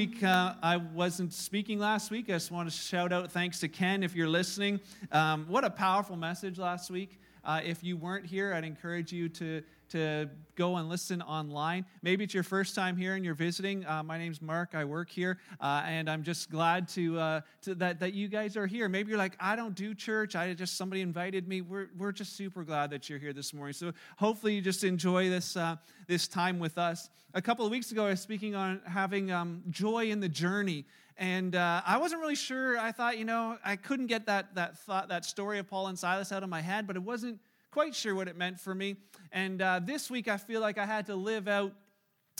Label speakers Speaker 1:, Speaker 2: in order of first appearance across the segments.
Speaker 1: week, uh, I wasn't speaking last week. I just want to shout out thanks to Ken if you're listening. Um, what a powerful message last week. Uh, if you weren't here, I'd encourage you to to go and listen online. Maybe it's your first time here and you're visiting. Uh, my name's Mark. I work here, uh, and I'm just glad to, uh, to, that that you guys are here. Maybe you're like, I don't do church. I just somebody invited me. We're we're just super glad that you're here this morning. So hopefully you just enjoy this uh, this time with us. A couple of weeks ago, I was speaking on having um, joy in the journey. And uh, I wasn't really sure. I thought, you know, I couldn't get that, that thought, that story of Paul and Silas out of my head, but it wasn't quite sure what it meant for me. And uh, this week, I feel like I had to live out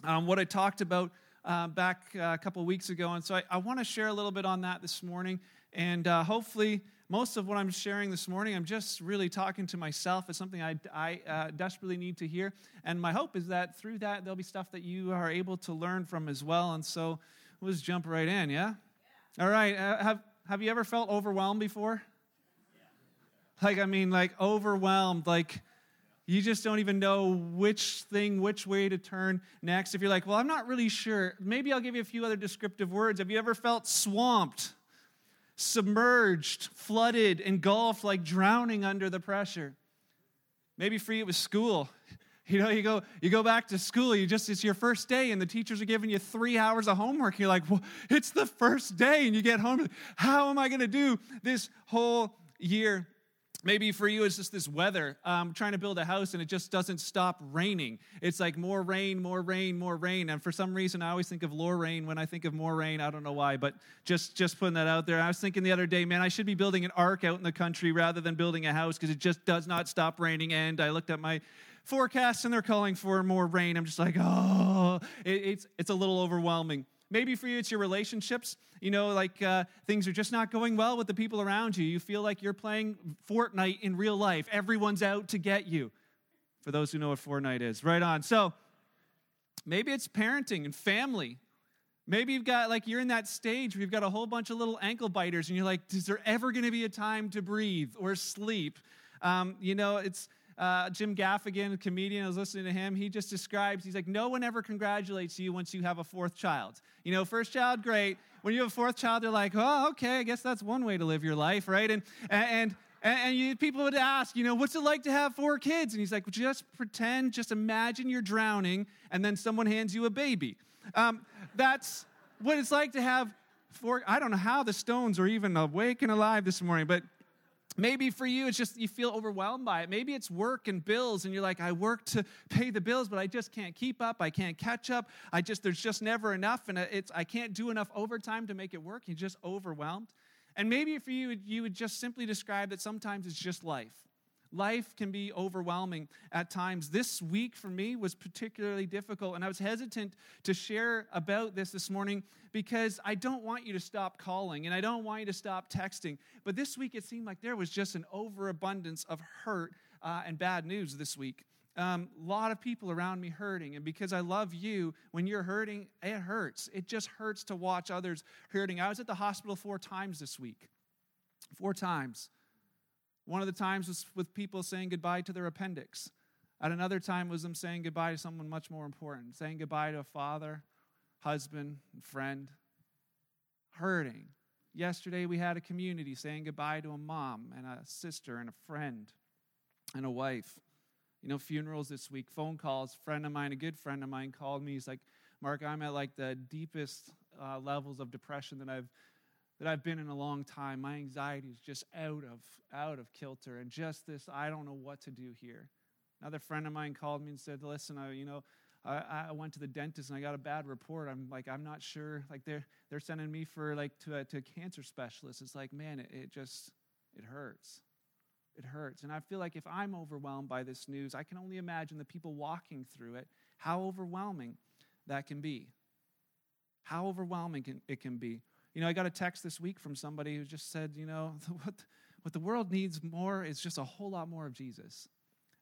Speaker 1: um, what I talked about uh, back uh, a couple weeks ago. And so I, I want to share a little bit on that this morning. And uh, hopefully, most of what I'm sharing this morning, I'm just really talking to myself. It's something I, I uh, desperately need to hear. And my hope is that through that, there'll be stuff that you are able to learn from as well. And so let's jump right in, yeah? yeah. All right. Uh, have, have you ever felt overwhelmed before? Like, I mean, like overwhelmed, like you just don't even know which thing, which way to turn next. If you're like, well, I'm not really sure, maybe I'll give you a few other descriptive words. Have you ever felt swamped, submerged, flooded, engulfed, like drowning under the pressure? Maybe for you it was school. You know, you go, you go back to school, you just, it's your first day, and the teachers are giving you three hours of homework. You're like, well, it's the first day, and you get home, how am I going to do this whole year? Maybe for you, it's just this weather. I'm trying to build a house and it just doesn't stop raining. It's like more rain, more rain, more rain. And for some reason, I always think of Lorraine when I think of more rain. I don't know why, but just just putting that out there. I was thinking the other day, man, I should be building an ark out in the country rather than building a house because it just does not stop raining. And I looked at my forecast and they're calling for more rain. I'm just like, oh, it, it's it's a little overwhelming. Maybe for you, it's your relationships. You know, like uh, things are just not going well with the people around you. You feel like you're playing Fortnite in real life. Everyone's out to get you. For those who know what Fortnite is, right on. So maybe it's parenting and family. Maybe you've got, like, you're in that stage where you've got a whole bunch of little ankle biters, and you're like, is there ever going to be a time to breathe or sleep? Um, you know, it's uh, Jim Gaffigan, comedian, I was listening to him. He just describes, he's like, no one ever congratulates you once you have a fourth child. You know, first child, great. When you have a fourth child, they're like, oh, okay, I guess that's one way to live your life, right? And, and, and, you, people would ask, you know, what's it like to have four kids? And he's like, just pretend, just imagine you're drowning, and then someone hands you a baby. Um, that's what it's like to have four. I don't know how the Stones are even awake and alive this morning, but Maybe for you, it's just you feel overwhelmed by it. Maybe it's work and bills, and you're like, I work to pay the bills, but I just can't keep up. I can't catch up. I just, there's just never enough, and it's, I can't do enough overtime to make it work. You're just overwhelmed. And maybe for you, you would just simply describe that sometimes it's just life. Life can be overwhelming at times. This week for me was particularly difficult, and I was hesitant to share about this this morning because I don't want you to stop calling and I don't want you to stop texting. But this week it seemed like there was just an overabundance of hurt uh, and bad news this week. A um, lot of people around me hurting, and because I love you, when you're hurting, it hurts. It just hurts to watch others hurting. I was at the hospital four times this week. Four times. One of the times was with people saying goodbye to their appendix. At another time was them saying goodbye to someone much more important, saying goodbye to a father, husband, friend, hurting. Yesterday we had a community saying goodbye to a mom and a sister and a friend and a wife. You know, funerals this week, phone calls. Friend of mine, a good friend of mine, called me. He's like, Mark, I'm at like the deepest uh, levels of depression that I've that I've been in a long time. My anxiety is just out of out of kilter, and just this, I don't know what to do here. Another friend of mine called me and said, "Listen, I, you know, I, I went to the dentist and I got a bad report. I'm like, I'm not sure. Like they're they're sending me for like to a, to a cancer specialist. It's like, man, it, it just it hurts." It hurts. And I feel like if I'm overwhelmed by this news, I can only imagine the people walking through it, how overwhelming that can be. How overwhelming can, it can be. You know, I got a text this week from somebody who just said, you know, what, what the world needs more is just a whole lot more of Jesus.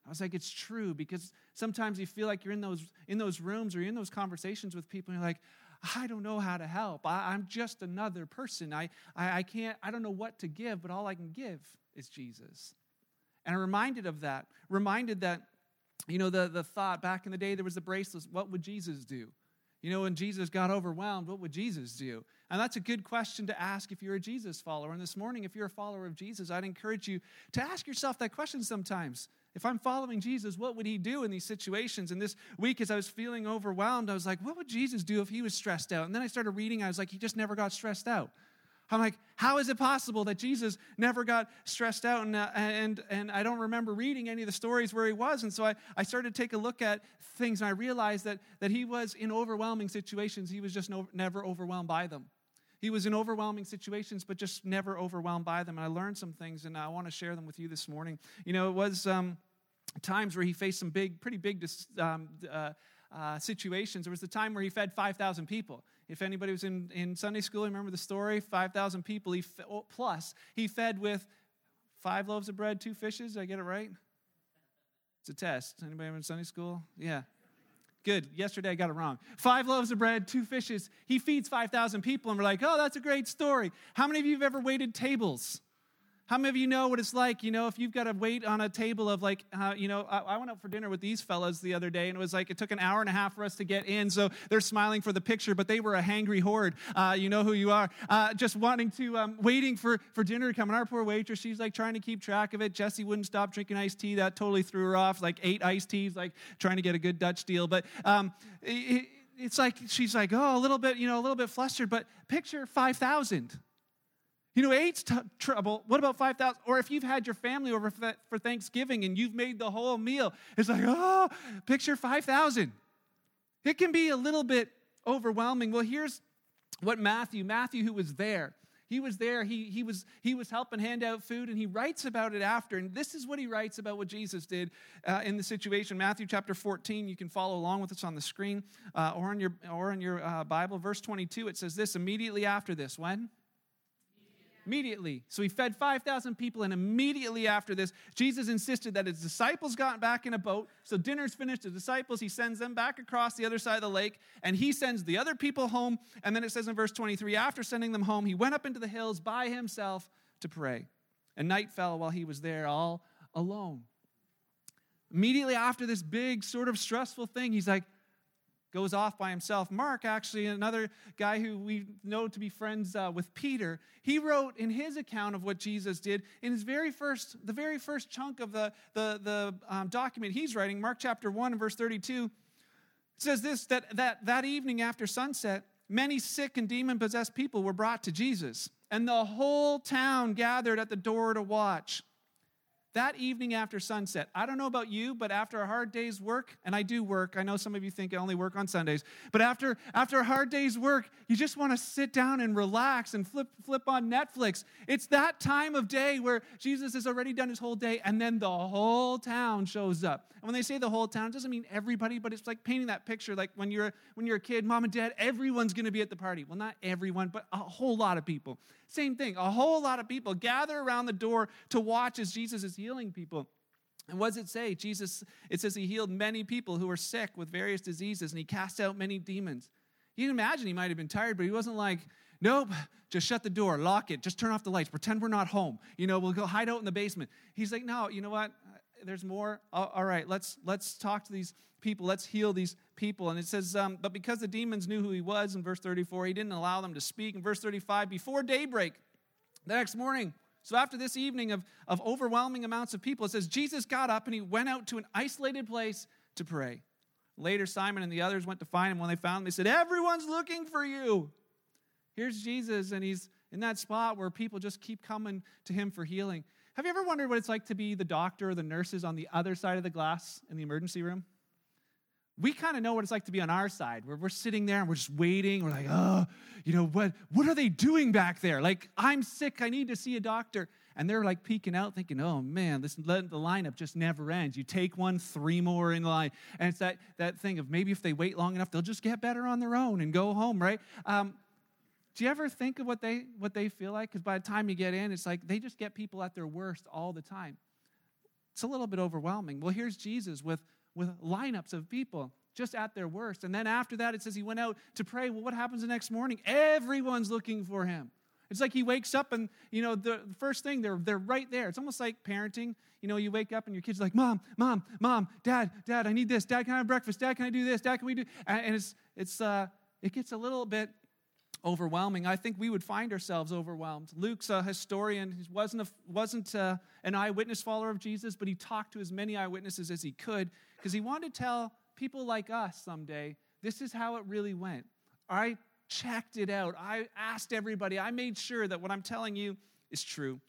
Speaker 1: I was like, it's true because sometimes you feel like you're in those in those rooms or you're in those conversations with people, and you're like, I don't know how to help. I, am just another person. I, I I can't. I don't know what to give, but all I can give is Jesus. And I'm reminded of that. Reminded that, you know, the the thought back in the day there was the bracelets. What would Jesus do? You know, when Jesus got overwhelmed, what would Jesus do? And that's a good question to ask if you're a Jesus follower. And this morning, if you're a follower of Jesus, I'd encourage you to ask yourself that question sometimes. If I'm following Jesus, what would he do in these situations? And this week, as I was feeling overwhelmed, I was like, what would Jesus do if he was stressed out? And then I started reading, I was like, he just never got stressed out. I'm like, how is it possible that Jesus never got stressed out? And, uh, and, and I don't remember reading any of the stories where he was. And so I, I started to take a look at things, and I realized that, that he was in overwhelming situations. He was just no, never overwhelmed by them. He was in overwhelming situations, but just never overwhelmed by them. And I learned some things, and I want to share them with you this morning. You know, it was um, times where he faced some big, pretty big um, uh, uh, situations. There was the time where he fed 5,000 people. If anybody was in, in Sunday school, remember the story? 5,000 people he oh, plus. He fed with five loaves of bread, two fishes. Did I get it right? It's a test. Anybody in Sunday school? Yeah. Good. Yesterday I got it wrong. Five loaves of bread, two fishes. He feeds 5,000 people, and we're like, oh, that's a great story. How many of you have ever waited tables? How many of you know what it's like, you know, if you've got to wait on a table of like, uh, you know, I, I, went out for dinner with these fellas the other day, and it was like it took an hour and a half for us to get in. So they're smiling for the picture, but they were a hangry horde. Uh, you know who you are. Uh, just wanting to, um, waiting for, for dinner to come. And our poor waitress, she's like trying to keep track of it. Jesse wouldn't stop drinking iced tea. That totally threw her off. Like eight iced teas, like trying to get a good Dutch deal. But um, it, it's like she's like, oh, a little bit, you know, a little bit flustered. But picture 5,000 you know, eight's t- trouble. What about 5,000? Or if you've had your family over for Thanksgiving and you've made the whole meal, it's like, oh, picture 5,000. It can be a little bit overwhelming. Well, here's what Matthew, Matthew who was there, he was there, he, he, was, he was helping hand out food, and he writes about it after. And this is what he writes about what Jesus did uh, in the situation. Matthew chapter 14, you can follow along with us on the screen uh, or in your, or in your uh, Bible. Verse 22, it says this immediately after this. When? Immediately. So he fed 5,000 people, and immediately after this, Jesus insisted that his disciples got back in a boat. So dinner's finished, the disciples, he sends them back across the other side of the lake, and he sends the other people home. And then it says in verse 23 after sending them home, he went up into the hills by himself to pray. And night fell while he was there all alone. Immediately after this big, sort of stressful thing, he's like, goes off by himself. Mark, actually, another guy who we know to be friends uh, with Peter, he wrote in his account of what Jesus did in his very first, the very first chunk of the, the, the um, document he's writing, Mark chapter 1 verse 32, it says this that, that that evening after sunset, many sick and demon possessed people were brought to Jesus, and the whole town gathered at the door to watch that evening after sunset, I don't know about you, but after a hard day's work, and I do work, I know some of you think I only work on Sundays, but after, after a hard day's work, you just want to sit down and relax and flip, flip on Netflix. It's that time of day where Jesus has already done his whole day, and then the whole town shows up. And when they say the whole town, it doesn't mean everybody, but it's like painting that picture like when you're, when you're a kid, mom and dad, everyone's going to be at the party. Well, not everyone, but a whole lot of people. Same thing. A whole lot of people gather around the door to watch as Jesus is healing people. And what does it say? Jesus, it says he healed many people who were sick with various diseases and he cast out many demons. You can imagine he might have been tired, but he wasn't like, nope, just shut the door, lock it, just turn off the lights, pretend we're not home. You know, we'll go hide out in the basement. He's like, no, you know what? There's more. All right, let's let's talk to these people. Let's heal these people. And it says, um, but because the demons knew who he was in verse 34, he didn't allow them to speak. In verse 35, before daybreak, the next morning, so after this evening of, of overwhelming amounts of people, it says Jesus got up and he went out to an isolated place to pray. Later, Simon and the others went to find him. When they found him, they said, Everyone's looking for you. Here's Jesus, and he's in that spot where people just keep coming to him for healing. Have you ever wondered what it's like to be the doctor or the nurses on the other side of the glass in the emergency room? we kind of know what it's like to be on our side. Where we're sitting there and we're just waiting. We're like oh you know what what are they doing back there? Like i'm sick. I need to see a doctor. And they're like peeking out thinking oh man this the lineup just never ends. You take one three more in line. And it's that that thing of maybe if they wait long enough they'll just get better on their own and go home right? Um, do you ever think of what they what they feel like because by the time you get in it's like they just get people at their worst all the time it's a little bit overwhelming well here's jesus with with lineups of people just at their worst. And then after that, it says he went out to pray. Well, what happens the next morning? Everyone's looking for him. It's like he wakes up and, you know, the first thing, they're, they're right there. It's almost like parenting. You know, you wake up and your kid's like, Mom, Mom, Mom, Dad, Dad, I need this. Dad, can I have breakfast? Dad, can I do this? Dad, can we do? And it's, it's, uh, it gets a little bit overwhelming. I think we would find ourselves overwhelmed. Luke's a historian. He wasn't, a, wasn't a, uh, an eyewitness follower of Jesus, but he talked to as many eyewitnesses as he could because he wanted to tell people like us someday this is how it really went. I checked it out. I asked everybody. I made sure that what I'm telling you is true.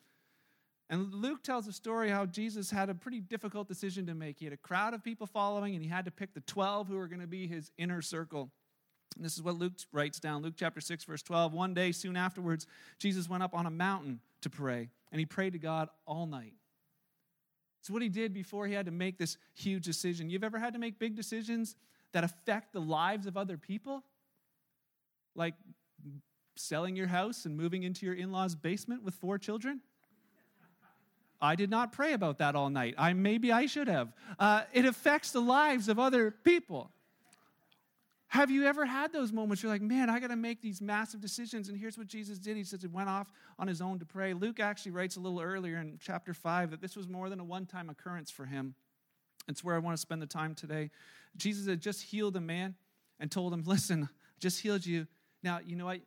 Speaker 1: And Luke tells a story how Jesus had a pretty difficult decision to make. He had a crowd of people following, and he had to pick the 12 who were going to be his inner circle. And this is what Luke writes down Luke chapter 6, verse 12. One day, soon afterwards, Jesus went up on a mountain to pray, and he prayed to God all night. It's what he did before he had to make this huge decision. You've ever had to make big decisions that affect the lives of other people? Like selling your house and moving into your in law's basement with four children? I did not pray about that all night. I maybe I should have. Uh, it affects the lives of other people. Have you ever had those moments? You're like, man, I got to make these massive decisions. And here's what Jesus did. He says he went off on his own to pray. Luke actually writes a little earlier in chapter 5 that this was more than a one time occurrence for him. It's where I want to spend the time today. Jesus had just healed a man and told him, listen, I just healed you. Now, you know what?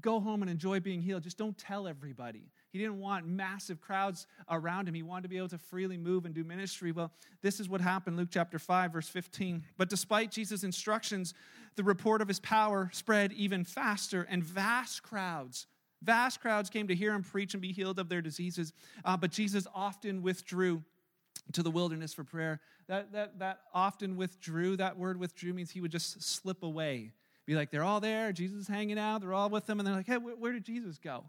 Speaker 1: Go home and enjoy being healed. Just don't tell everybody. He didn't want massive crowds around him. He wanted to be able to freely move and do ministry. Well, this is what happened, Luke chapter 5, verse 15. But despite Jesus' instructions, the report of his power spread even faster, and vast crowds, vast crowds came to hear him preach and be healed of their diseases. Uh, but Jesus often withdrew to the wilderness for prayer. That, that, that often withdrew, that word withdrew means he would just slip away. Be like, they're all there, Jesus is hanging out, they're all with them, and they're like, hey, where, where did Jesus go?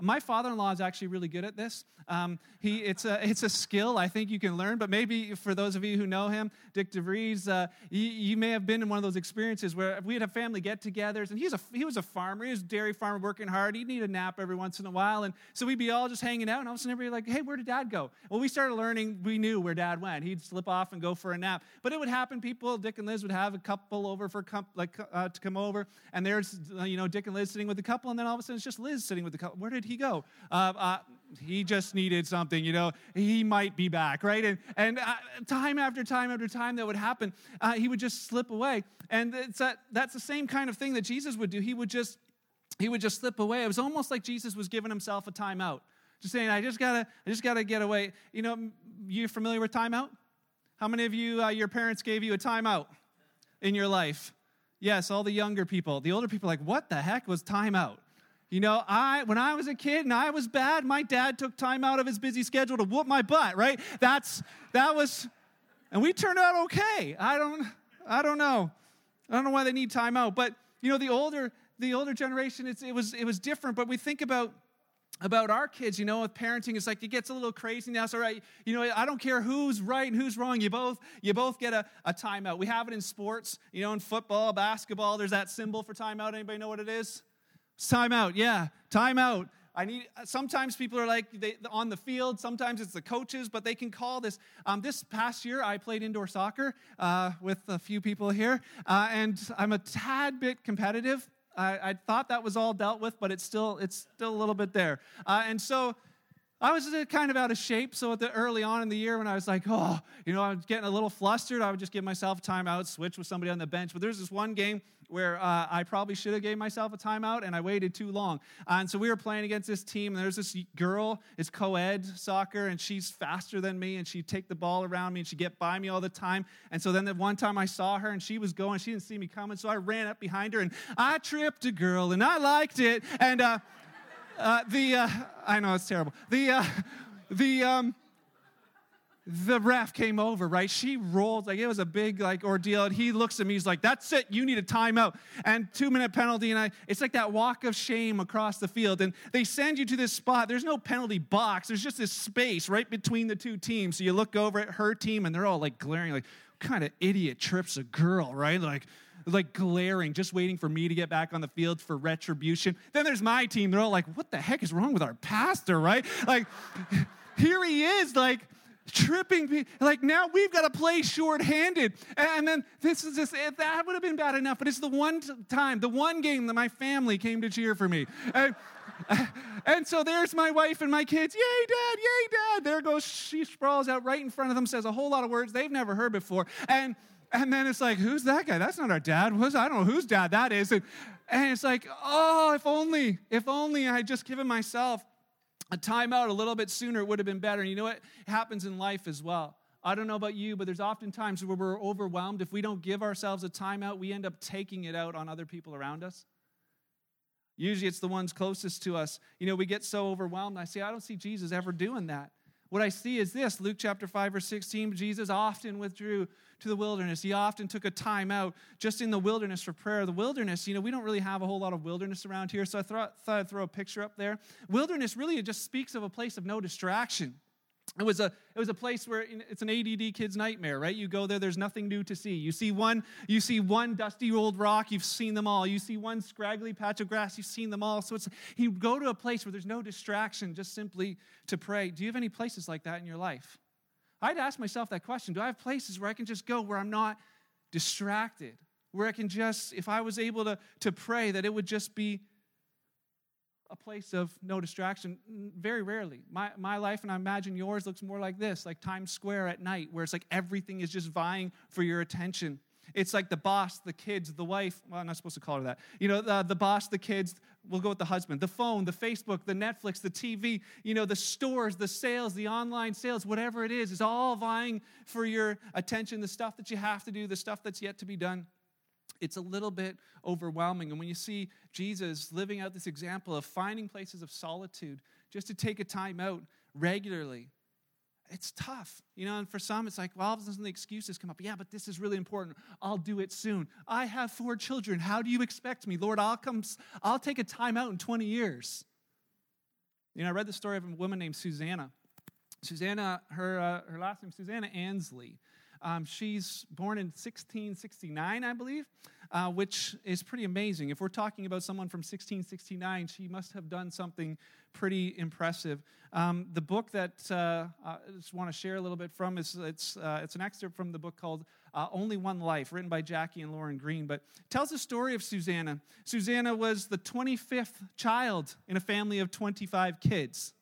Speaker 1: My father-in-law is actually really good at this. Um, he, it's, a, it's a skill I think you can learn, but maybe for those of you who know him, Dick DeVries, uh, you, you, may have been in one of those experiences where we'd have family get-togethers, and he's a, he was a farmer. He was a dairy farmer working hard. He'd need a nap every once in a while, and so we'd be all just hanging out, and all of a sudden everybody like, hey, where did Dad go? Well, we started learning. We knew where Dad went. He'd slip off and go for a nap. But it would happen. People, Dick and Liz would have a couple over for like uh, to come over, and there's you know Dick and Liz sitting with the couple, and then all of a sudden it's just Liz sitting with the couple. Where did he go? Uh, uh, he just needed something, you know, he might be back, right? And, and uh, time after time after time that would happen, uh, he would just slip away. And it's that, that's the same kind of thing that Jesus would do. He would just, he would just slip away. It was almost like Jesus was giving himself a timeout. Just saying, I just gotta, I just gotta get away. You know, you familiar with timeout? How many of you, uh, your parents gave you a timeout in your life? Yes, all the younger people. The older people like, what the heck was timeout? You know, I when I was a kid and I was bad, my dad took time out of his busy schedule to whoop my butt, right? That's that was and we turned out okay. I don't I don't know. I don't know why they need time out, but you know, the older the older generation it's, it was it was different, but we think about about our kids, you know, with parenting, it's like it gets a little crazy now. So, right, you know, I don't care who's right and who's wrong. You both, you both get a, a timeout. We have it in sports, you know, in football, basketball. There's that symbol for timeout. Anybody know what it is? Time out. Yeah, time out. I need. Sometimes people are like they, on the field. Sometimes it's the coaches, but they can call this. Um, this past year, I played indoor soccer uh, with a few people here, uh, and I'm a tad bit competitive. I, I, thought that was all dealt with, but it's still it's still a little bit there. Uh, and so I was kind of out of shape. So the early on in the year, when I was like, oh, you know, I was getting a little flustered, I would just give myself a timeout, switch with somebody on the bench. But there's this one game where uh, I probably should have gave myself a timeout, and I waited too long. Uh, and so we were playing against this team, and there's this girl. It's co-ed soccer, and she's faster than me, and she'd take the ball around me, and she'd get by me all the time. And so then the one time I saw her, and she was going, she didn't see me coming, so I ran up behind her, and I tripped a girl, and I liked it. And uh, uh, the uh, I know it's terrible. The uh, the um, the ref came over, right? She rolled like it was a big like ordeal, and he looks at me. He's like, "That's it. You need a timeout and two minute penalty." And I, it's like that walk of shame across the field, and they send you to this spot. There's no penalty box. There's just this space right between the two teams. So you look over at her team, and they're all like glaring, like, what "Kind of idiot trips a girl, right?" Like like glaring, just waiting for me to get back on the field for retribution. Then there's my team. They're all like, what the heck is wrong with our pastor, right? Like, here he is, like, tripping me. like now we've got to play short-handed and then this is just eh, that would have been bad enough but it's the one time the one game that my family came to cheer for me and, and so there's my wife and my kids. Yay, dad, yay, dad. There goes, she sprawls out right in front of them, says a whole lot of words they've never heard before. And and then it's like, who's that guy? That's not our dad. Who's, I don't know whose dad that is. And, and it's like, oh, if only, if only I had just given myself a timeout a little bit sooner, it would have been better. And you know what? Happens in life as well. I don't know about you, but there's often times where we're overwhelmed. If we don't give ourselves a timeout, we end up taking it out on other people around us. Usually it's the ones closest to us. You know, we get so overwhelmed. I say, I don't see Jesus ever doing that. What I see is this Luke chapter 5, verse 16. Jesus often withdrew to the wilderness. He often took a time out just in the wilderness for prayer. The wilderness, you know, we don't really have a whole lot of wilderness around here, so I thought, thought I'd throw a picture up there. Wilderness really just speaks of a place of no distraction. It was, a, it was a place where it's an ADD kid's nightmare, right? You go there, there's nothing new to see. You see one, you see one dusty old rock, you've seen them all. You see one scraggly patch of grass, you've seen them all. So it's you go to a place where there's no distraction, just simply to pray. Do you have any places like that in your life? I'd ask myself that question. Do I have places where I can just go where I'm not distracted? Where I can just, if I was able to, to pray, that it would just be a place of no distraction? Mm, very rarely. My, my life, and I imagine yours, looks more like this like Times Square at night, where it's like everything is just vying for your attention. It's like the boss, the kids, the wife. Well, I'm not supposed to call her that. You know, the, the boss, the kids, we'll go with the husband, the phone, the Facebook, the Netflix, the TV, you know, the stores, the sales, the online sales, whatever it is, is all vying for your attention, the stuff that you have to do, the stuff that's yet to be done it's a little bit overwhelming. And when you see Jesus living out this example of finding places of solitude just to take a time out regularly, it's tough. You know, and for some, it's like, well, all of a sudden the excuses come up. Yeah, but this is really important. I'll do it soon. I have four children. How do you expect me? Lord, I'll come, I'll take a time out in 20 years. You know, I read the story of a woman named Susanna. Susanna, her, uh, her last name, Susanna Annesley. Um, she's born in 1669, I believe, uh, which is pretty amazing. If we're talking about someone from 1669, she must have done something pretty impressive. Um, the book that uh, I just want to share a little bit from is it's, uh, it's an excerpt from the book called uh, Only One Life, written by Jackie and Lauren Green, but tells the story of Susanna. Susanna was the 25th child in a family of 25 kids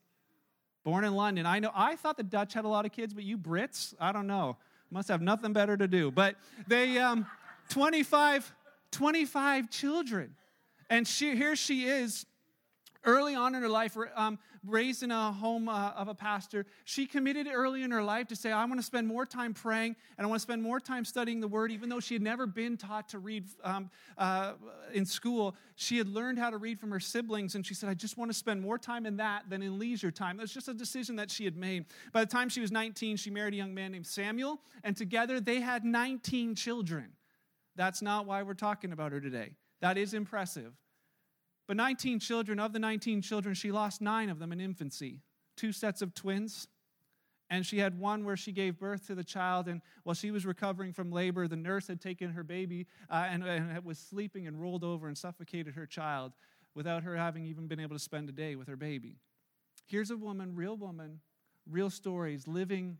Speaker 1: born in London. I know I thought the Dutch had a lot of kids, but you Brits, I don't know must have nothing better to do. But they, um, 25, 25 children. And she, here she is, early on in her life, um, raised in a home uh, of a pastor. She committed early in her life to say, I want to spend more time praying and I want to spend more time studying the word, even though she had never been taught to read um, uh, in school. She had learned how to read from her siblings, and she said, I just want to spend more time in that than in leisure time. Was just a decision that she had made. By the time she was 19, she married a young man named Samuel, and together they had 19 children. That's not why we're talking about her today. That is impressive. But 19 children, of the 19 children, she lost nine of them in infancy, two sets of twins. And she had one where she gave birth to the child, and while she was recovering from labor, the nurse had taken her baby uh, and, and was sleeping and rolled over and suffocated her child without her having even been able to spend a day with her baby. Here's a woman, real woman, real stories, living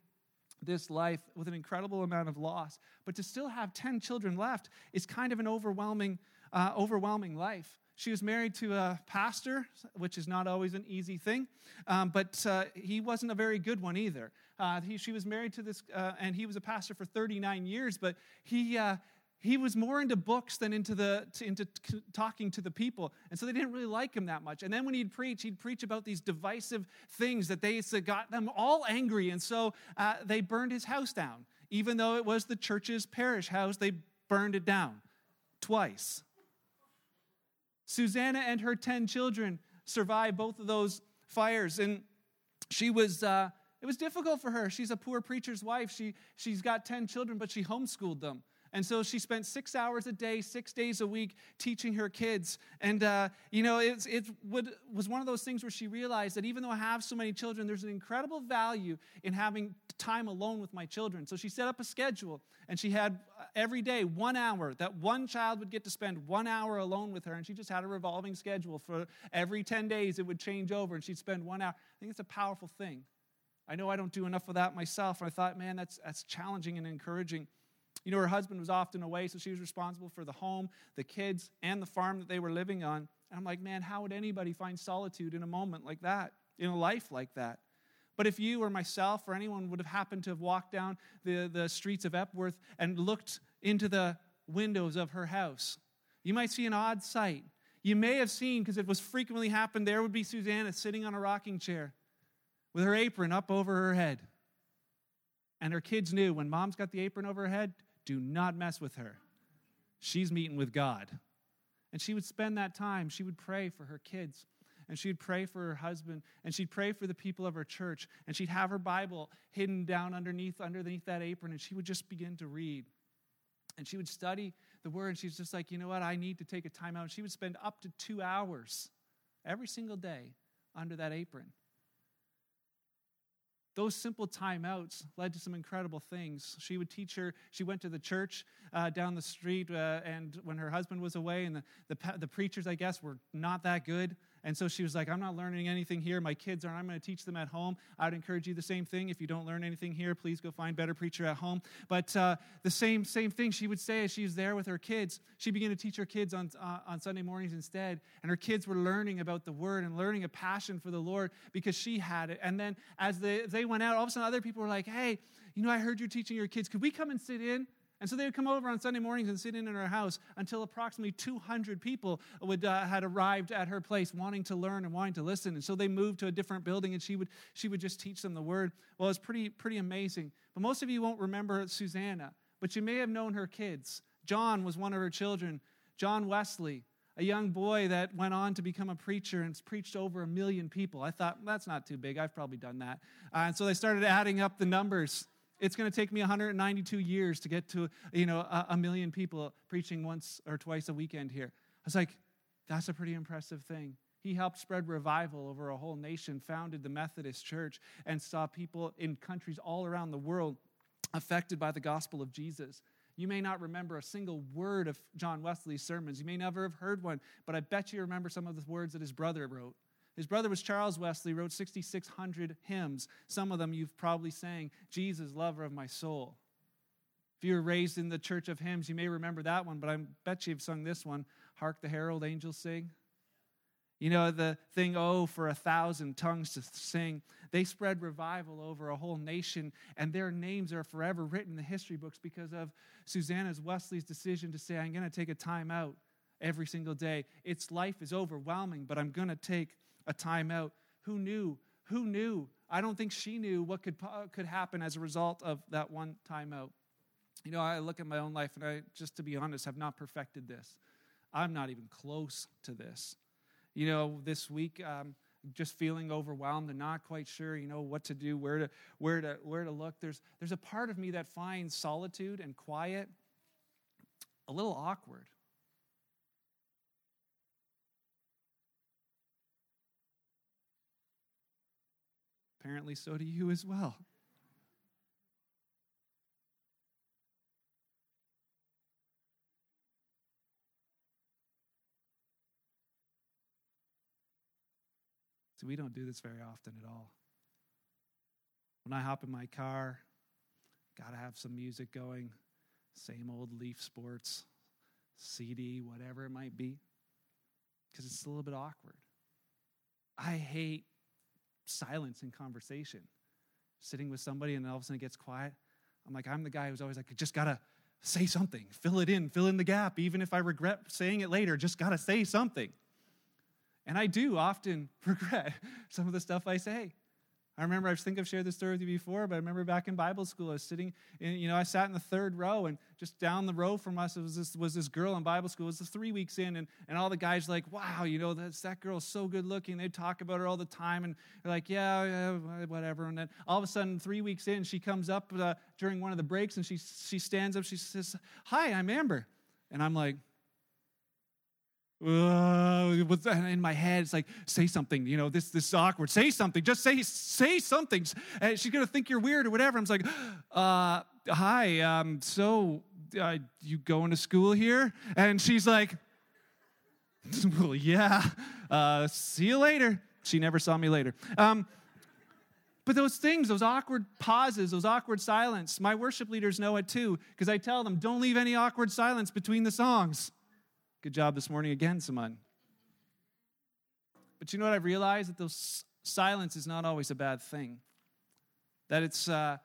Speaker 1: this life with an incredible amount of loss. But to still have 10 children left is kind of an overwhelming, uh, overwhelming life. She was married to a pastor, which is not always an easy thing, um, but uh, he wasn't a very good one either. Uh, he, she was married to this, uh, and he was a pastor for 39 years, but he, uh, he was more into books than into, the, to, into talking to the people. And so they didn't really like him that much. And then when he'd preach, he'd preach about these divisive things that they got them all angry. And so uh, they burned his house down. Even though it was the church's parish house, they burned it down twice. Susanna and her 10 children survived both of those fires. And she was, uh, it was difficult for her. She's a poor preacher's wife. She, she's got 10 children, but she homeschooled them. And so she spent six hours a day, six days a week teaching her kids. And, uh, you know, it, it would, was one of those things where she realized that even though I have so many children, there's an incredible value in having time alone with my children. So she set up a schedule and she had uh, every day one hour that one child would get to spend one hour alone with her. And she just had a revolving schedule for every 10 days, it would change over and she'd spend one hour. I think it's a powerful thing. I know I don't do enough of that myself. And I thought, man, that's, that's challenging and encouraging. You know, her husband was often away, so she was responsible for the home, the kids, and the farm that they were living on. And I'm like, man, how would anybody find solitude in a moment like that, in a life like that? But if you or myself or anyone would have happened to have walked down the, the streets of Epworth and looked into the windows of her house, you might see an odd sight. You may have seen, because it was frequently happened, there would be Susanna sitting on a rocking chair with her apron up over her head. And her kids knew when mom's got the apron over her head, do not mess with her. She's meeting with God. And she would spend that time, she would pray for her kids, and she'd pray for her husband, and she'd pray for the people of her church, and she'd have her Bible hidden down underneath, underneath that apron, and she would just begin to read. And she would study the word, and she's just like, you know what, I need to take a time out. And she would spend up to two hours every single day under that apron those simple timeouts led to some incredible things. She would teach her, she went to the church uh, down the street, uh, and when her husband was away, and the, the, the preachers, I guess, were not that good. And so she was like, I'm not learning anything here. My kids are, I'm going to teach them at home. I would encourage you the same thing. If you don't learn anything here, please go find better preacher at home. But uh, the same, same thing she would say as she was there with her kids. She began to teach her kids on, uh, on Sunday mornings instead. And her kids were learning about the word and learning a passion for the Lord because she had it. And then as they, they went out, all of a sudden other people were like, hey, you know, I heard you're teaching your kids. Could we come and sit in? And so they would come over on Sunday mornings and sit in in her house until approximately 200 people would, uh, had arrived at her place wanting to learn and wanting to listen. And so they moved to a different building and she would, she would just teach them the word. Well, it's pretty, pretty amazing. But most of you won't remember Susanna, but you may have known her kids. John was one of her children, John Wesley, a young boy that went on to become a preacher and preached over a million people. I thought, that's not too big. I've probably done that. Uh, and so they started adding up the numbers it's going to take me 192 years to get to you know a, a, million people preaching once or twice a weekend here. I was like that's a pretty impressive thing. He helped spread revival over a whole nation founded the methodist church and saw people in countries all around the world affected by the gospel of jesus. You may not remember a single word of john wesley's sermons. You may never have heard one but i bet you remember some of the words that his brother wrote his brother was Charles Wesley, wrote 6,600 hymns. Some of them you've probably sang, Jesus, lover of my soul. If you were raised in the church of hymns, you may remember that one, but I bet you've sung this one Hark the Herald Angels Sing. You know, the thing, oh, for a thousand tongues to sing. They spread revival over a whole nation, and their names are forever written in the history books because of Susanna's Wesley's decision to say, I'm going to take a time out every single day. Its life is overwhelming, but I'm going to take a timeout. Who knew? Who knew? I don't think she knew what could, could happen as a result of that one timeout. You know, I look at my own life and I, just to be honest, have not perfected this. I'm not even close to this. You know, this week, um, just feeling overwhelmed and not quite sure, you know, what to do, where to, where to, where to look. There's, there's a part of me that finds solitude and quiet a little awkward. Apparently so do you as well. So we don't do this very often at all. When I hop in my car, got to have some music going, same old Leaf Sports, CD, whatever it might be, because it's a little bit awkward. I hate silence in conversation. Sitting with somebody and all of a sudden it gets quiet. I'm like, I'm the guy who's always like, just gotta say something, fill it in, fill in the gap. Even if I regret saying it later, just gotta say something. And I do often regret some of the stuff I say. I remember, I think I've shared this story with you before, but I remember back in Bible school, I was sitting, in, you know, I sat in the third row, and just down the row from us was this, was this girl in Bible school. It was three weeks in, and, and all the guys like, wow, you know, that's, that girl's so good looking. They'd talk about her all the time, and they're like, yeah, yeah, whatever. And then all of a sudden, three weeks in, she comes up uh, during one of the breaks, and she, she stands up, she says, hi, I'm Amber. And I'm like, uh, in my head? It's like say something you know this this is awkward. Say something just say say something. And she's gonna think you're weird or whatever. I'm like uh, hi um, so uh, you going to school here? And she's like well yeah uh, see you later. She never saw me later. Um, But those things, those awkward pauses, those awkward silence, my worship leaders know it too, because I tell them, don't leave any awkward silence between the songs. Good job this morning again, Simon. But you know what I've realized? That those silence is not always a bad thing. That it's uh,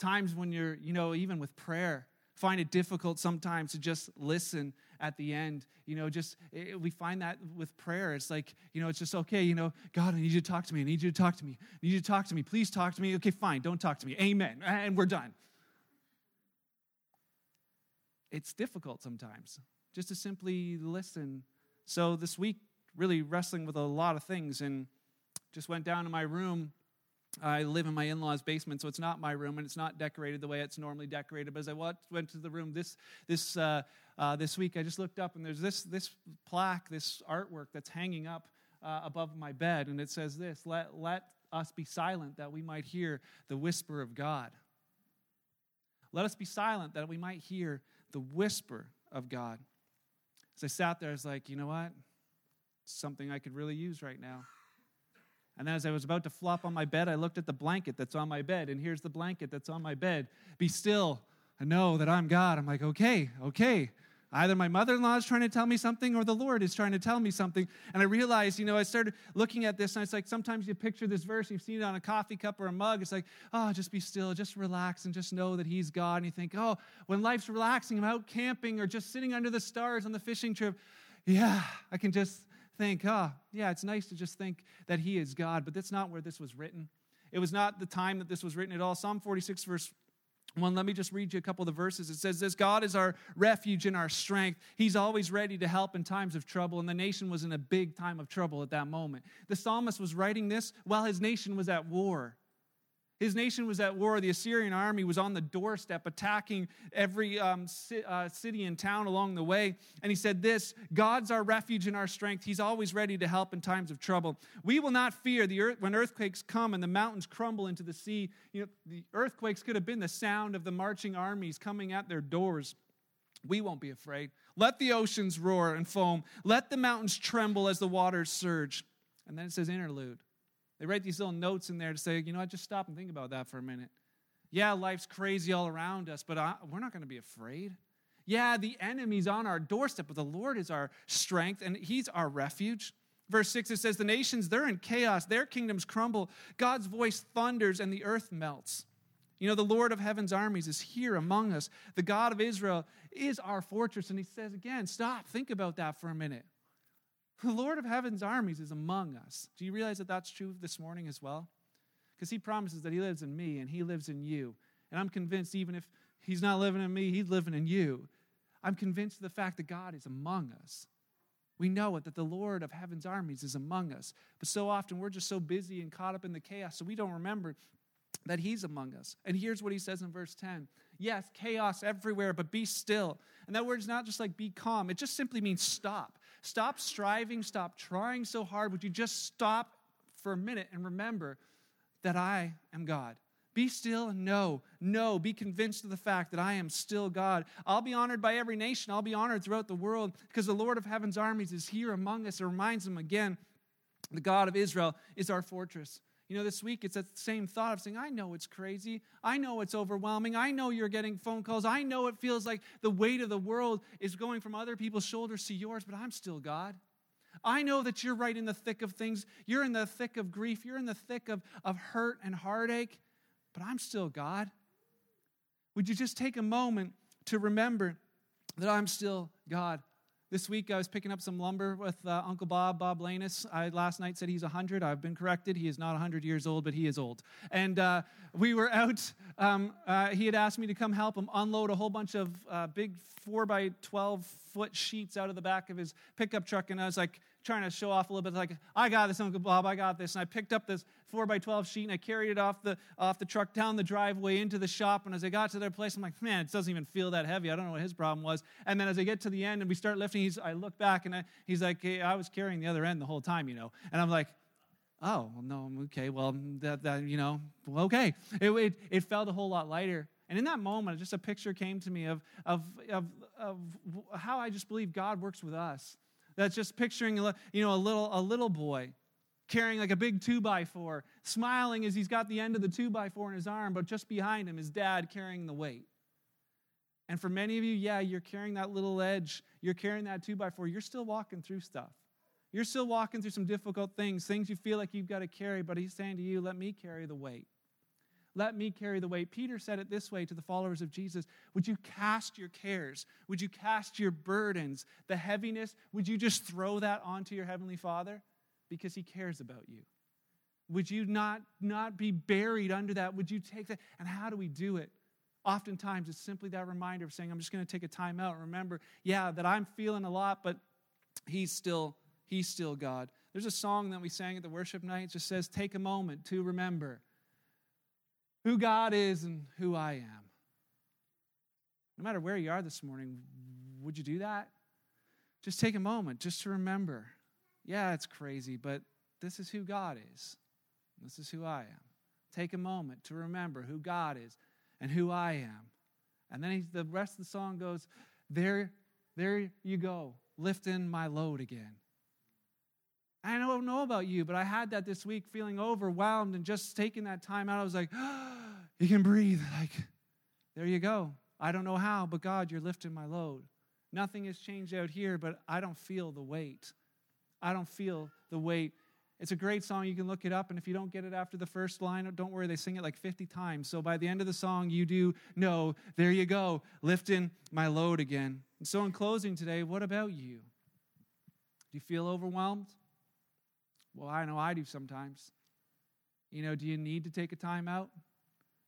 Speaker 1: times when you're, you know, even with prayer, find it difficult sometimes to just listen at the end. You know, just it, we find that with prayer. It's like, you know, it's just okay, you know, God, I need you to talk to me. I need you to talk to me. I need you to talk to me. Please talk to me. Okay, fine, don't talk to me. Amen. And we're done. It's difficult sometimes just to simply listen. So this week, really wrestling with a lot of things and just went down to my room I live in my in law's basement, so it's not my room and it's not decorated the way it's normally decorated. But as I went to the room this, this, uh, uh, this week, I just looked up and there's this, this plaque, this artwork that's hanging up uh, above my bed. And it says this let, let us be silent that we might hear the whisper of God. Let us be silent that we might hear the whisper of God. As I sat there, I was like, you know what? It's something I could really use right now. And as I was about to flop on my bed, I looked at the blanket that's on my bed, and here's the blanket that's on my bed. Be still and know that I'm God. I'm like, okay, okay. Either my mother in law is trying to tell me something or the Lord is trying to tell me something. And I realized, you know, I started looking at this and it's like sometimes you picture this verse, you've seen it on a coffee cup or a mug. It's like, oh, just be still, just relax and just know that He's God. And you think, oh, when life's relaxing, I'm out camping or just sitting under the stars on the fishing trip. Yeah, I can just think, oh, yeah, it's nice to just think that He is God, but that's not where this was written. It was not the time that this was written at all. Psalm 46, verse 1, let me just read you a couple of the verses. It says this God is our refuge and our strength. He's always ready to help in times of trouble, and the nation was in a big time of trouble at that moment. The psalmist was writing this while his nation was at war. His nation was at war. The Assyrian army was on the doorstep, attacking every um, uh, city and town along the way. And he said, This God's our refuge and our strength. He's always ready to help in times of trouble. We will not fear the earth, when earthquakes come and the mountains crumble into the sea. You know, the earthquakes could have been the sound of the marching armies coming at their doors. We won't be afraid. Let the oceans roar and foam. Let the mountains tremble as the waters surge. And then it says interlude. They write these little notes in there to say, you know I just stop and think about that for a minute. Yeah, life's crazy all around us, but I, we're not going to be afraid. Yeah, the enemy's on our doorstep, but the Lord is our strength and He's our refuge. Verse 6, it says, The nations, they're in chaos, their kingdoms crumble. God's voice thunders and the earth melts. You know, the Lord of heaven's armies is here among us. The God of Israel is our fortress. And He says again, stop, think about that for a minute. The Lord of heaven's armies is among us. Do you realize that that's true this morning as well? Because he promises that he lives in me and he lives in you. And I'm convinced, even if he's not living in me, he's living in you. I'm convinced of the fact that God is among us. We know it, that the Lord of heaven's armies is among us. But so often we're just so busy and caught up in the chaos, so we don't remember that he's among us. And here's what he says in verse 10 Yes, chaos everywhere, but be still. And that word is not just like be calm, it just simply means stop. Stop striving, stop trying so hard. Would you just stop for a minute and remember that I am God? Be still and know, know, be convinced of the fact that I am still God. I'll be honored by every nation. I'll be honored throughout the world because the Lord of heaven's armies is here among us. It reminds them again the God of Israel is our fortress. You know, this week it's that same thought of saying, I know it's crazy. I know it's overwhelming. I know you're getting phone calls. I know it feels like the weight of the world is going from other people's shoulders to yours, but I'm still God. I know that you're right in the thick of things. You're in the thick of grief. You're in the thick of, of hurt and heartache, but I'm still God. Would you just take a moment to remember that I'm still God? This week I was picking up some lumber with uh, Uncle Bob, Bob Lanus. I last night said he's 100. I've been corrected. He is not 100 years old, but he is old. And uh, we were out. Um, uh, he had asked me to come help him unload a whole bunch of uh, big 4 by 12 foot sheets out of the back of his pickup truck. And I was like, trying to show off a little bit, like, I got this, Uncle Bob, I got this. And I picked up this 4 by 12 sheet and I carried it off the, off the truck down the driveway into the shop. And as I got to their place, I'm like, man, it doesn't even feel that heavy. I don't know what his problem was. And then as I get to the end and we start lifting, he's, I look back and I, he's like, hey, I was carrying the other end the whole time, you know. And I'm like, oh, well, no, okay, well, that, that you know, okay. It, it, it felt a whole lot lighter. And in that moment, just a picture came to me of, of, of, of how I just believe God works with us. That's just picturing, you know, a little, a little boy carrying like a big two by four, smiling as he's got the end of the two by four in his arm, but just behind him is dad carrying the weight. And for many of you, yeah, you're carrying that little edge, you're carrying that two by four, you're still walking through stuff. You're still walking through some difficult things, things you feel like you've got to carry, but he's saying to you, let me carry the weight. Let me carry the weight. Peter said it this way to the followers of Jesus Would you cast your cares? Would you cast your burdens, the heaviness? Would you just throw that onto your Heavenly Father? Because He cares about you. Would you not, not be buried under that? Would you take that? And how do we do it? Oftentimes, it's simply that reminder of saying, I'm just going to take a time out. Remember, yeah, that I'm feeling a lot, but He's still, He's still God. There's a song that we sang at the worship night. It just says, Take a moment to remember who God is and who I am. No matter where you are this morning, would you do that? Just take a moment just to remember. Yeah, it's crazy, but this is who God is. This is who I am. Take a moment to remember who God is and who I am. And then he, the rest of the song goes, There, there you go, lifting my load again. I don't know about you, but I had that this week feeling overwhelmed and just taking that time out. I was like, oh, you can breathe. Like, there you go. I don't know how, but God, you're lifting my load. Nothing has changed out here, but I don't feel the weight. I don't feel the weight. It's a great song. You can look it up, and if you don't get it after the first line, don't worry, they sing it like 50 times. So by the end of the song, you do know, there you go, lifting my load again. And so, in closing today, what about you? Do you feel overwhelmed? Well, I know I do sometimes. You know, do you need to take a time out?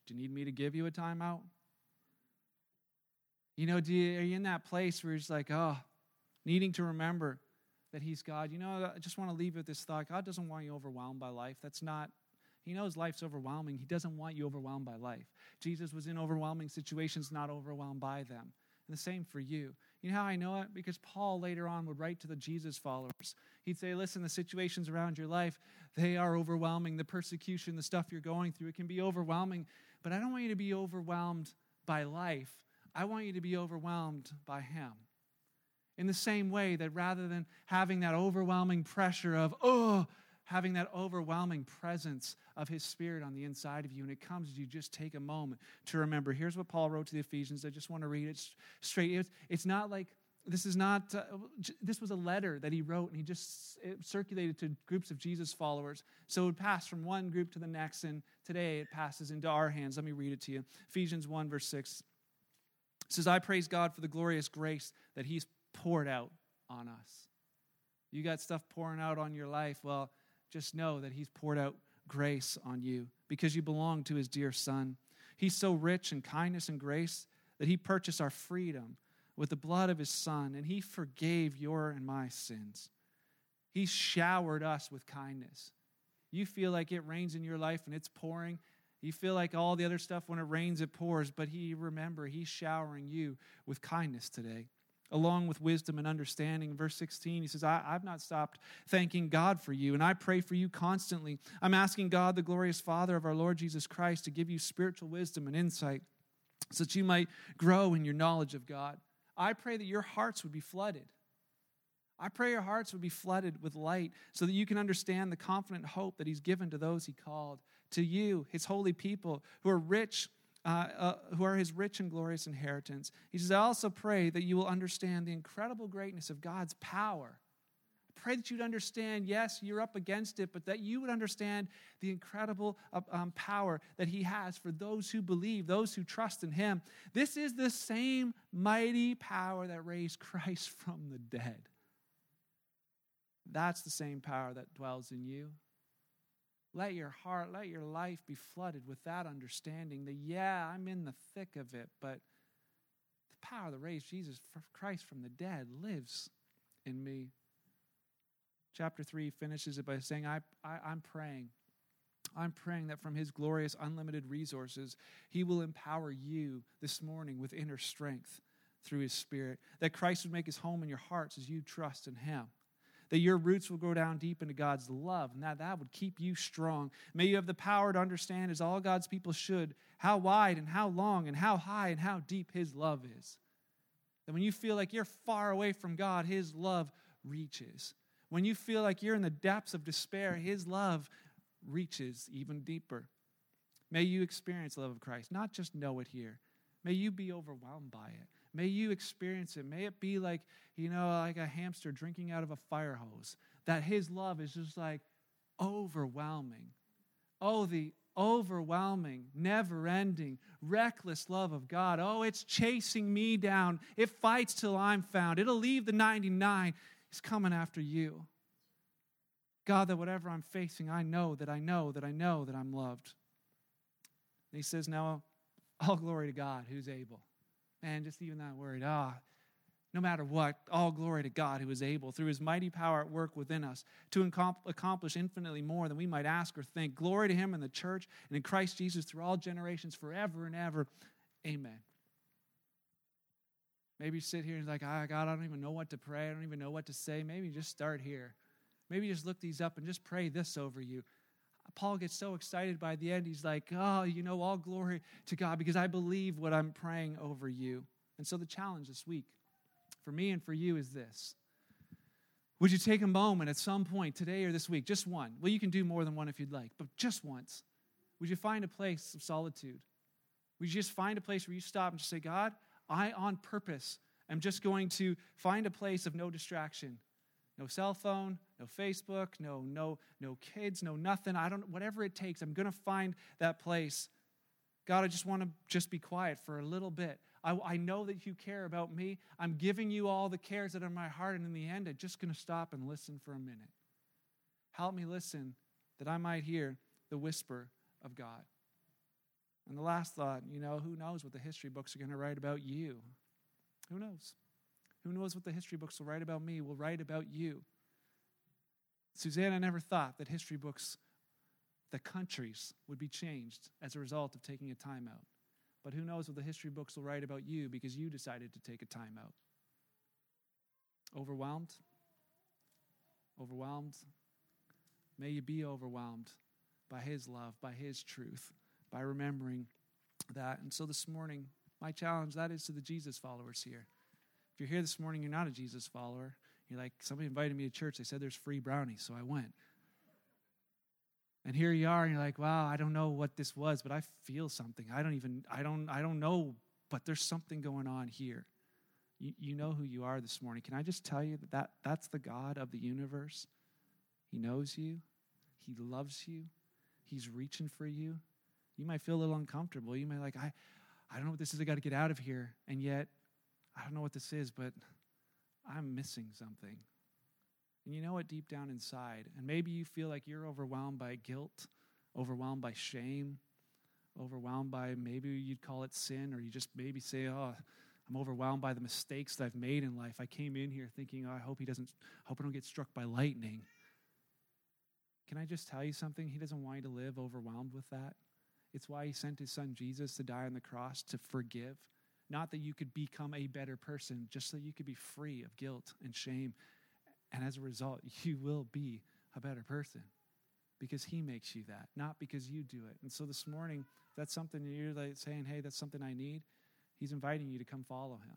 Speaker 1: Do you need me to give you a time out? You know, do you, are you in that place where it's like, oh, needing to remember that He's God? You know, I just want to leave you with this thought God doesn't want you overwhelmed by life. That's not, He knows life's overwhelming. He doesn't want you overwhelmed by life. Jesus was in overwhelming situations, not overwhelmed by them. And the same for you. You know how I know it? Because Paul later on would write to the Jesus followers. He'd say, Listen, the situations around your life, they are overwhelming. The persecution, the stuff you're going through, it can be overwhelming. But I don't want you to be overwhelmed by life. I want you to be overwhelmed by Him. In the same way that rather than having that overwhelming pressure of, oh, having that overwhelming presence of his spirit on the inside of you. And it comes as you just take a moment to remember. Here's what paul wrote to the ephesians. I just want to read it straight. It's, not like this is not uh, this was a letter that he wrote and he just circulated to groups of jesus followers. So it passed from one group to the next and today it passes into our hands. Let me read it to you. Ephesians 1 verse 6 says i praise god for the glorious grace that he's poured out on us. You got stuff pouring out on your life. Well just know that He's poured out grace on you because you belong to His dear Son. He's so rich in kindness and grace that He purchased our freedom with the blood of His Son, and He forgave your and my sins. He showered us with kindness. You feel like it rains in your life and it's pouring. You feel like all the other stuff, when it rains, it pours. But He, remember, He's showering you with kindness today along with wisdom and understanding. Verse 16, he says, I, have not stopped thanking God for you, and I pray for you constantly. I'm asking God, the glorious Father of our Lord Jesus Christ, to give you spiritual wisdom and insight so that you might grow in your knowledge of God. I pray that your hearts would be flooded. I pray your hearts would be flooded with light so that you can understand the confident hope that He's given to those He called, to you, His holy people, who are rich uh, uh, who are his rich and glorious inheritance. He says, I also pray that you will understand the incredible greatness of God's power. I pray that you'd understand, yes, you're up against it, but that you would understand the incredible uh, um, power that he has for those who believe, those who trust in him. This is the same mighty power that raised Christ from the dead. That's the same power that dwells in you. Let your heart, let your life be flooded with that understanding that, yeah, I'm in the thick of it, but the power that raised Jesus Christ from the dead lives in me. Chapter 3 finishes it by saying, I, I, I'm praying. I'm praying that from His glorious, unlimited resources, He will empower you this morning with inner strength through His Spirit. That Christ would make His home in your hearts as you trust in Him that your roots will go down deep into God's love, and that that would keep you strong. May you have the power to understand, as all God's people should, how wide and how long and how high and how deep His love is. That when you feel like you're far away from God, His love reaches. When you feel like you're in the depths of despair, His love reaches even deeper. May you experience the love of Christ, not just know it here. May you be overwhelmed by it. May you experience it. May it be like, you know, like a hamster drinking out of a fire hose, that His love is just like overwhelming. Oh, the overwhelming, never ending, reckless love of God. Oh, it's chasing me down. It fights till I'm found. It'll leave the 99. It's coming after you. God, that whatever I'm facing, I know that I know that I know that I'm loved. And he says, Now, all glory to God who's able. Man, just even that word, ah, no matter what, all glory to God who is able, through his mighty power at work within us, to accomplish infinitely more than we might ask or think. Glory to him in the church and in Christ Jesus through all generations, forever and ever. Amen. Maybe you sit here and like, ah, God, I don't even know what to pray. I don't even know what to say. Maybe just start here. Maybe just look these up and just pray this over you. Paul gets so excited by the end. He's like, oh, you know, all glory to God because I believe what I'm praying over you. And so the challenge this week for me and for you is this. Would you take a moment at some point today or this week, just one? Well, you can do more than one if you'd like, but just once. Would you find a place of solitude? Would you just find a place where you stop and just say, God, I on purpose am just going to find a place of no distraction. No cell phone, no Facebook, no no no kids, no nothing. I don't whatever it takes. I'm going to find that place. God, I just want to just be quiet for a little bit. I, I know that you care about me. I'm giving you all the cares that are in my heart. And in the end, I'm just going to stop and listen for a minute. Help me listen that I might hear the whisper of God. And the last thought, you know, who knows what the history books are going to write about you? Who knows? Who knows what the history books will write about me, will write about you? Susanna never thought that history books, the countries, would be changed as a result of taking a time out. But who knows what the history books will write about you because you decided to take a time out. Overwhelmed? Overwhelmed? May you be overwhelmed by His love, by His truth, by remembering that. And so this morning, my challenge that is to the Jesus followers here. If you're here this morning, you're not a Jesus follower. You're like, somebody invited me to church. They said there's free brownies, so I went. And here you are, and you're like, wow, I don't know what this was, but I feel something. I don't even, I don't, I don't know, but there's something going on here. You, you know who you are this morning. Can I just tell you that, that that's the God of the universe? He knows you, He loves you, He's reaching for you. You might feel a little uncomfortable. You might like, I, I don't know what this is. I got to get out of here. And yet, I don't know what this is, but I'm missing something. And you know it deep down inside. And maybe you feel like you're overwhelmed by guilt, overwhelmed by shame, overwhelmed by maybe you'd call it sin, or you just maybe say, Oh, I'm overwhelmed by the mistakes that I've made in life. I came in here thinking, oh, I hope he doesn't, hope I don't get struck by lightning. Can I just tell you something? He doesn't want you to live overwhelmed with that. It's why he sent his son Jesus to die on the cross to forgive. Not that you could become a better person, just so you could be free of guilt and shame and as a result, you will be a better person because he makes you that, not because you do it. And so this morning, that's something you're like saying, hey, that's something I need. He's inviting you to come follow him.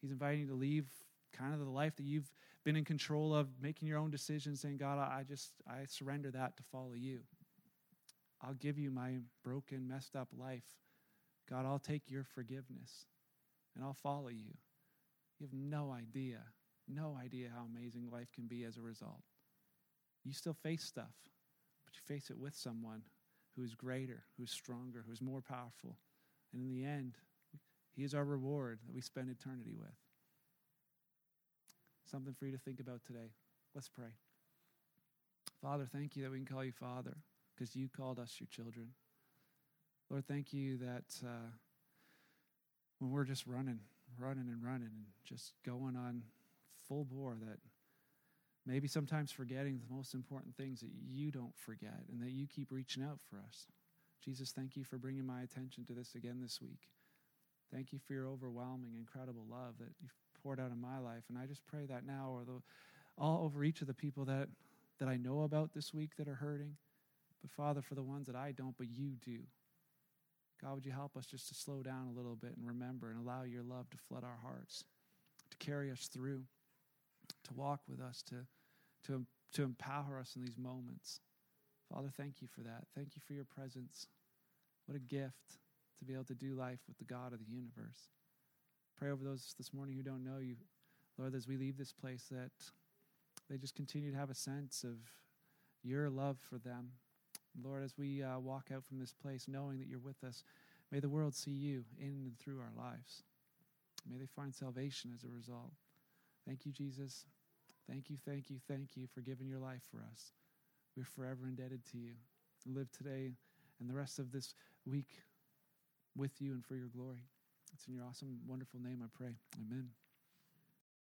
Speaker 1: He's inviting you to leave kind of the life that you've been in control of, making your own decisions, saying, God, I just, I surrender that to follow you. I'll give you my broken, messed up life. God, I'll take your forgiveness and I'll follow you. You have no idea no idea how amazing life can be as a result. You still face stuff, but you face it with someone who is greater, who's stronger, who's more powerful. And in the end, He is our reward that we spend eternity with. Something for you to think about today. Let's pray. Father, thank you that we can call you Father because you called us your children. Lord, thank you that uh, when we're just running, running and running and just going on full bore that maybe sometimes forgetting the most important things that you don't forget and that you keep reaching out for us. Jesus, thank you for bringing my attention to this again this week. Thank you for your overwhelming, incredible love that you've poured out in my life. And I just pray that now, or the, all over each of the people that, that I know about this week that are hurting. But Father, for the ones that I don't, but you do. God, would you help us just to slow down a little bit and remember and allow your love to flood our hearts, to carry us through to walk with us, to, to, to empower us in these moments. Father, thank you for that. Thank you for your presence. What a gift to be able to do life with the God of the universe. Pray over those this morning who don't know you, Lord, as we leave this place, that they just continue to have a sense of your love for them. Lord, as we uh, walk out from this place, knowing that you're with us, may the world see you in and through our lives. May they find salvation as a result. Thank you, Jesus. Thank you, thank you, thank you for giving your life for us. We're forever indebted to you. Live today and the rest of this week with you and for your glory. It's in your awesome, wonderful name I pray. Amen.